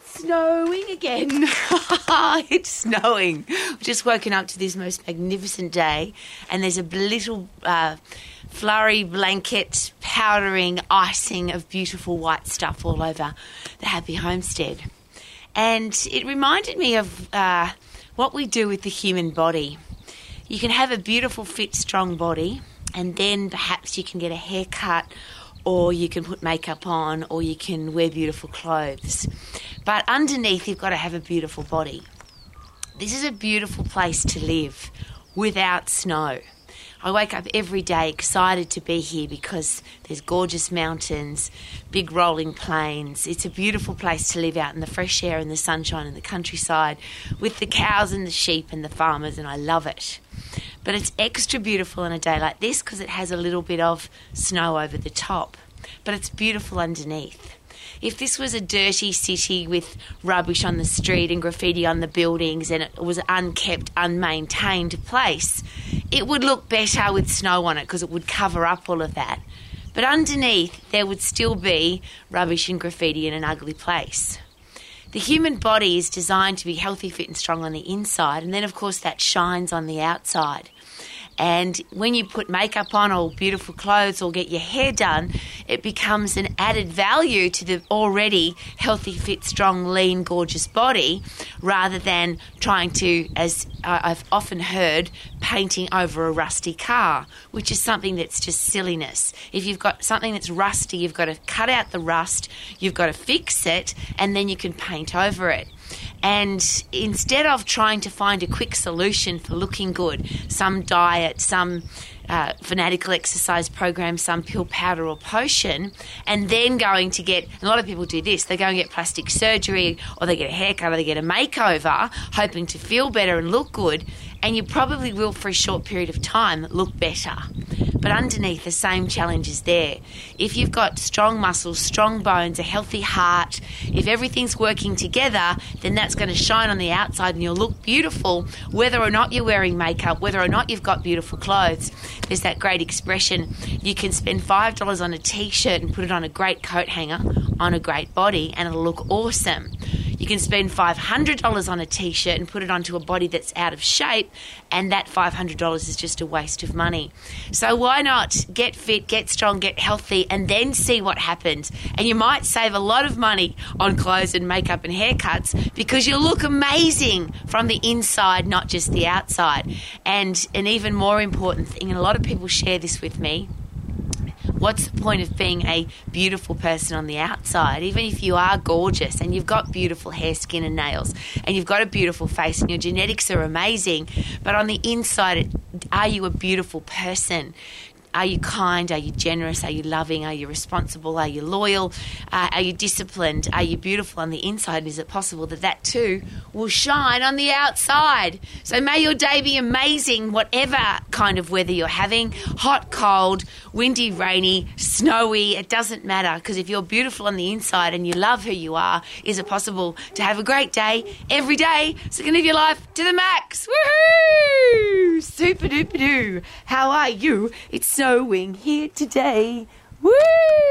It's snowing again. it's snowing. We've just woken up to this most magnificent day, and there's a little uh, flurry blanket, powdering, icing of beautiful white stuff all over the happy homestead. And it reminded me of uh, what we do with the human body. You can have a beautiful, fit, strong body, and then perhaps you can get a haircut or you can put makeup on, or you can wear beautiful clothes. But underneath, you've got to have a beautiful body. This is a beautiful place to live without snow. I wake up every day excited to be here because there's gorgeous mountains, big rolling plains. It's a beautiful place to live out in the fresh air and the sunshine and the countryside with the cows and the sheep and the farmers, and I love it. But it's extra beautiful on a day like this because it has a little bit of snow over the top. But it's beautiful underneath. If this was a dirty city with rubbish on the street and graffiti on the buildings and it was an unkept, unmaintained place, it would look better with snow on it because it would cover up all of that. But underneath, there would still be rubbish and graffiti in an ugly place. The human body is designed to be healthy, fit, and strong on the inside, and then, of course, that shines on the outside. And when you put makeup on or beautiful clothes or get your hair done, it becomes an added value to the already healthy, fit, strong, lean, gorgeous body rather than trying to, as I've often heard, painting over a rusty car, which is something that's just silliness. If you've got something that's rusty, you've got to cut out the rust, you've got to fix it, and then you can paint over it. And instead of trying to find a quick solution for looking good, some diet, some uh, fanatical exercise program, some pill, powder, or potion, and then going to get a lot of people do this they go and get plastic surgery, or they get a haircut, or they get a makeover, hoping to feel better and look good. And you probably will, for a short period of time, look better. But underneath, the same challenge is there. If you've got strong muscles, strong bones, a healthy heart, if everything's working together, then that's going to shine on the outside and you'll look beautiful whether or not you're wearing makeup, whether or not you've got beautiful clothes. There's that great expression you can spend $5 on a t shirt and put it on a great coat hanger on a great body and it'll look awesome. You can spend $500 on a t shirt and put it onto a body that's out of shape, and that $500 is just a waste of money. So, why not get fit, get strong, get healthy, and then see what happens? And you might save a lot of money on clothes and makeup and haircuts because you look amazing from the inside, not just the outside. And an even more important thing, and a lot of people share this with me what's the point of being a beautiful person on the outside? Even if you are gorgeous and you've got beautiful hair, skin, and nails, and you've got a beautiful face and your genetics are amazing, but on the inside, are you a beautiful person? Are you kind? Are you generous? Are you loving? Are you responsible? Are you loyal? Uh, are you disciplined? Are you beautiful on the inside? Is it possible that that too will shine on the outside? So may your day be amazing, whatever kind of weather you're having hot, cold, windy, rainy, snowy, it doesn't matter because if you're beautiful on the inside and you love who you are, is it possible to have a great day every day so you can live your life to the max? Woohoo! Super duper doo. How are you? It's snowing here today. Woo!